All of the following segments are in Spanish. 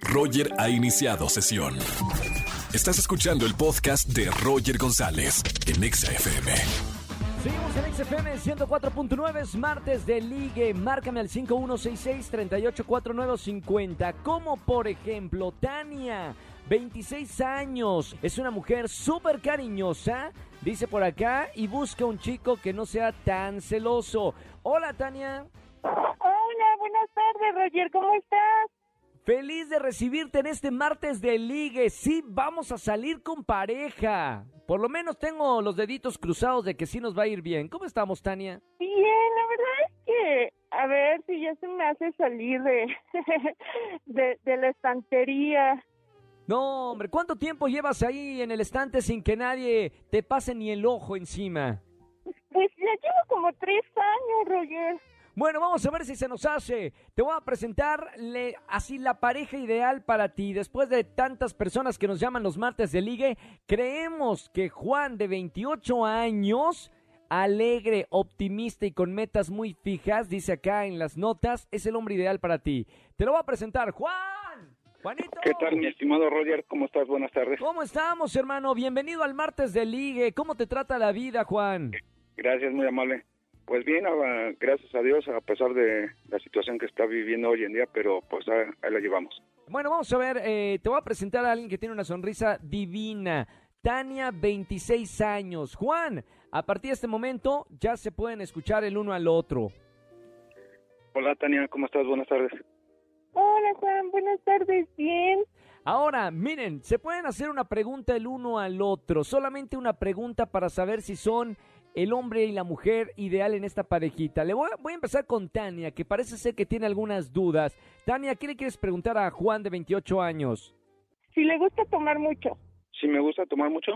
Roger ha iniciado sesión. Estás escuchando el podcast de Roger González en Exa FM. Seguimos en XFM 104.9, es martes de ligue. Márcame al 5166-384950. Como por ejemplo, Tania, 26 años, es una mujer súper cariñosa, dice por acá, y busca un chico que no sea tan celoso. Hola, Tania. Hola, buenas tardes, Roger, ¿cómo estás? Feliz de recibirte en este martes de ligue. Sí, vamos a salir con pareja. Por lo menos tengo los deditos cruzados de que sí nos va a ir bien. ¿Cómo estamos, Tania? Bien, la verdad es que a ver si ya se me hace salir de, de, de la estantería. No, hombre, ¿cuánto tiempo llevas ahí en el estante sin que nadie te pase ni el ojo encima? Pues ya llevo como tres años, Roger. Bueno, vamos a ver si se nos hace. Te voy a presentar le- así la pareja ideal para ti. Después de tantas personas que nos llaman los martes de ligue, creemos que Juan, de 28 años, alegre, optimista y con metas muy fijas, dice acá en las notas, es el hombre ideal para ti. Te lo voy a presentar, Juan. Juanito. ¿Qué tal, mi estimado Roger? ¿Cómo estás? Buenas tardes. ¿Cómo estamos, hermano? Bienvenido al martes de ligue. ¿Cómo te trata la vida, Juan? Gracias, muy amable. Pues bien, ah, gracias a Dios, a pesar de la situación que está viviendo hoy en día, pero pues ah, ahí la llevamos. Bueno, vamos a ver, eh, te voy a presentar a alguien que tiene una sonrisa divina. Tania, 26 años. Juan, a partir de este momento ya se pueden escuchar el uno al otro. Hola, Tania, ¿cómo estás? Buenas tardes. Hola, Juan, buenas tardes, bien. Ahora, miren, se pueden hacer una pregunta el uno al otro. Solamente una pregunta para saber si son el hombre y la mujer ideal en esta parejita. Le voy a, voy a empezar con Tania, que parece ser que tiene algunas dudas. Tania, ¿qué le quieres preguntar a Juan de 28 años? Si le gusta tomar mucho. Si me gusta tomar mucho,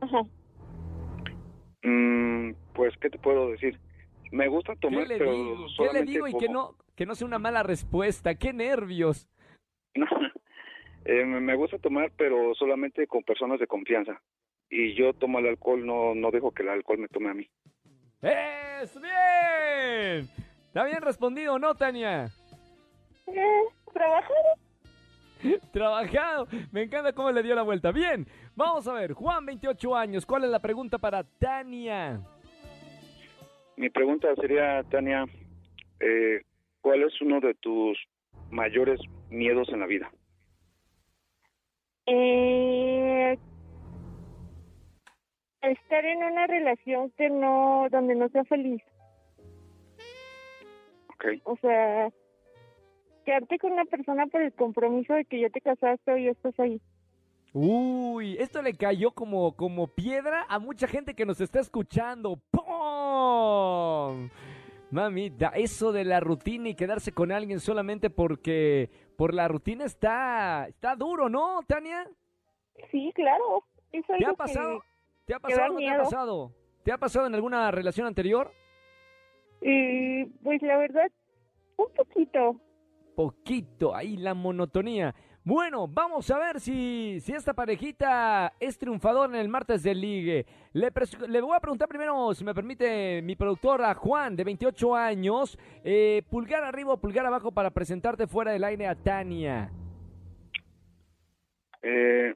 Ajá. mm, pues, ¿qué te puedo decir? Me gusta tomar, ¿Qué le pero digo? ¿Qué le digo y que no, que no sea una mala respuesta? ¡Qué nervios! Eh, me me gusta tomar, pero solamente con personas de confianza. Y yo tomo el alcohol, no, no dejo que el alcohol me tome a mí. ¡Es bien! ¿Está bien respondido no, Tania? Eh, ¿Trabajado? Trabajado. Me encanta cómo le dio la vuelta. Bien, vamos a ver. Juan, 28 años. ¿Cuál es la pregunta para Tania? Mi pregunta sería, Tania, eh, ¿cuál es uno de tus mayores miedos en la vida? Eh, estar en una relación que no, donde no sea feliz. Ok. O sea, quedarte con una persona por el compromiso de que ya te casaste y estás ahí. Uy, esto le cayó como, como piedra a mucha gente que nos está escuchando. ¡Pum! Mamita, eso de la rutina y quedarse con alguien solamente porque por la rutina está, está duro, ¿no, Tania? Sí, claro. Es ¿Te ha que- pasado? ¿Te ha pasado o no te ha pasado? ¿Te ha pasado en alguna relación anterior? Eh, pues la verdad, un poquito. Poquito, ahí la monotonía. Bueno, vamos a ver si, si esta parejita es triunfador en el martes del ligue. Le, le voy a preguntar primero, si me permite, mi productor a Juan, de 28 años, eh, pulgar arriba o pulgar abajo para presentarte fuera del aire a Tania. Eh,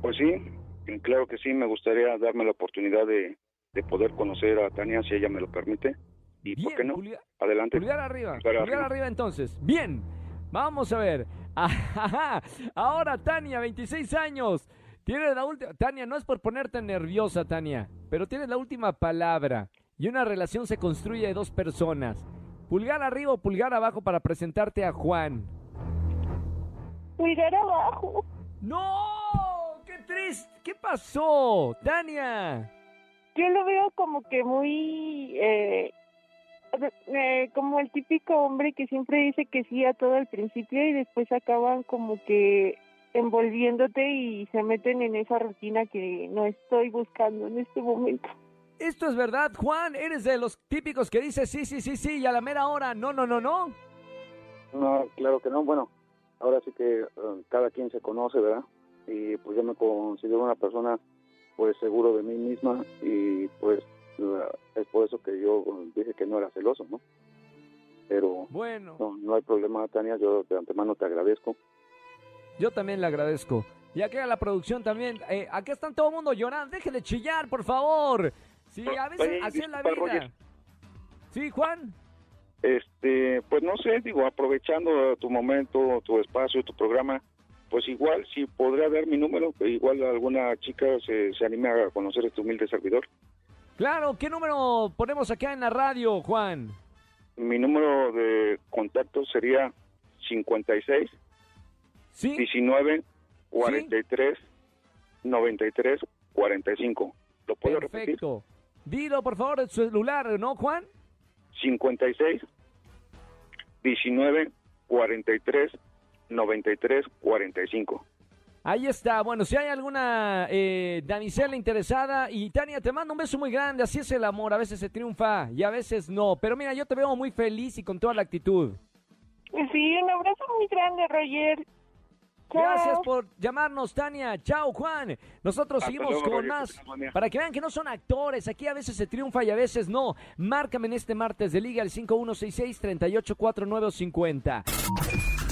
pues sí, claro que sí, me gustaría darme la oportunidad de, de poder conocer a Tania si ella me lo permite. ¿Y por qué no? pulgar- Adelante. Pulgar arriba, Pulgar pulgar arriba. arriba entonces. Bien, vamos a ver. Ajá, Ahora Tania, 26 años. Tienes la última. Tania, no es por ponerte nerviosa, Tania, pero tienes la última palabra. Y una relación se construye de dos personas. Pulgar arriba o pulgar abajo para presentarte a Juan. Pulgar abajo. ¡No! ¡Qué triste! ¿Qué pasó? Tania. Yo lo veo como que muy... Eh, eh, como el típico hombre que siempre dice que sí a todo al principio y después acaban como que envolviéndote y se meten en esa rutina que no estoy buscando en este momento. Esto es verdad, Juan. Eres de los típicos que dice sí, sí, sí, sí y a la mera hora no, no, no, no. No, claro que no. Bueno, ahora sí que eh, cada quien se conoce, ¿verdad? Y pues yo me considero una persona pues seguro de mí misma y pues es por eso que yo dije que no era celoso, ¿no? Pero Bueno. no, no hay problema, Tania, yo de antemano te agradezco Yo también le agradezco. Y aquí a la producción también. Eh, aquí están todo el mundo llorando. Deje de chillar, por favor. Sí, a veces Oye, así es la vida. Roger. Sí, Juan. Este, pues no sé, digo, aprovechando tu momento, tu espacio, tu programa, pues igual, si podría dar mi número, igual alguna chica se, se anime a conocer este humilde servidor. Claro, ¿qué número ponemos acá en la radio, Juan? Mi número de contacto sería 56 Sí. 19 43 93 45. ¿Lo puedo repetir? Perfecto. Dilo, por favor, el celular, ¿no, Juan? 56 19 43 93 45. Ahí está. Bueno, si hay alguna eh, damisela interesada, y Tania, te mando un beso muy grande. Así es el amor. A veces se triunfa y a veces no. Pero mira, yo te veo muy feliz y con toda la actitud. Sí, un abrazo muy grande, Roger. Chao. Gracias por llamarnos, Tania. Chao, Juan. Nosotros Hasta seguimos luego, con Roger, más. Para que vean que no son actores. Aquí a veces se triunfa y a veces no. Márcame en este martes de Liga al 5166-384950.